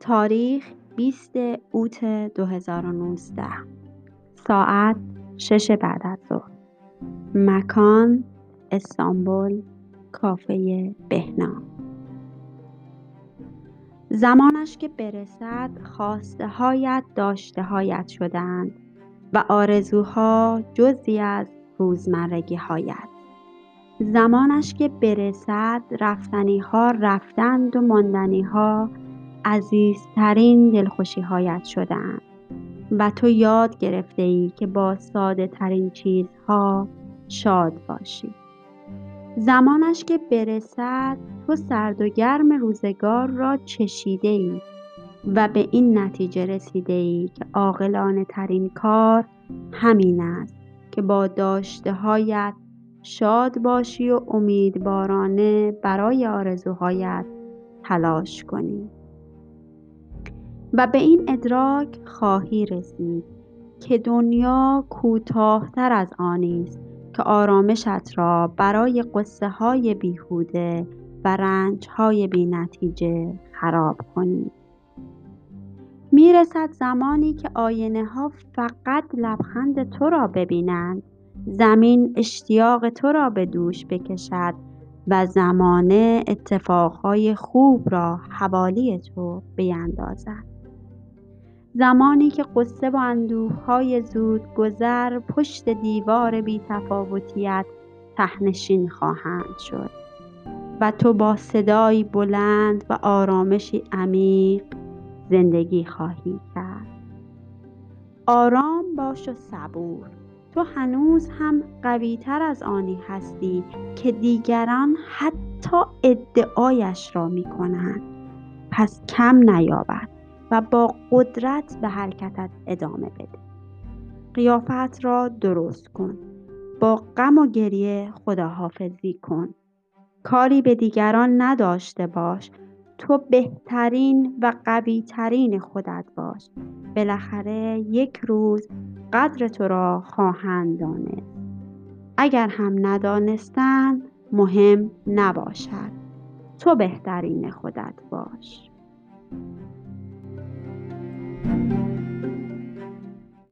تاریخ 20 اوت 2019 ساعت 6 بعد از ظهر. مکان استانبول کافه بهنا. زمانش که برسد خواسته هایت داشته هایت شدند و آرزوها جزی از روزمرگی هایت زمانش که برسد رفتنی ها رفتند و ماندنی ها عزیزترین دلخوشی هایت شدند و تو یاد گرفته ای که با ساده ترین چیزها شاد باشی. زمانش که برسد تو سرد و گرم روزگار را چشیده ای و به این نتیجه رسیده ای که عاقلانه ترین کار همین است که با داشته هایت شاد باشی و امیدوارانه برای آرزوهایت تلاش کنی. و به این ادراک خواهی رسید که دنیا کوتاهتر از آنی است که آرامشت را برای قصه های بیهوده و رنج های بی نتیجه خراب کنی. می‌رسد زمانی که آینه ها فقط لبخند تو را ببینند زمین اشتیاق تو را به دوش بکشد و زمانه اتفاقهای خوب را حوالی تو بیندازد زمانی که قصه و اندوههای زود گذر پشت دیوار بیتفاوتیت تهنشین خواهند شد و تو با صدایی بلند و آرامشی عمیق زندگی خواهی کرد. آرام باش و صبور. تو هنوز هم قویتر از آنی هستی که دیگران حتی ادعایش را می کنند پس کم نیابد. و با قدرت به حرکتت ادامه بده. قیافت را درست کن. با غم و گریه خداحافظی کن. کاری به دیگران نداشته باش. تو بهترین و قویترین خودت باش. بالاخره یک روز قدر تو را خواهند دانست. اگر هم ندانستند مهم نباشد. تو بهترین خودت باش.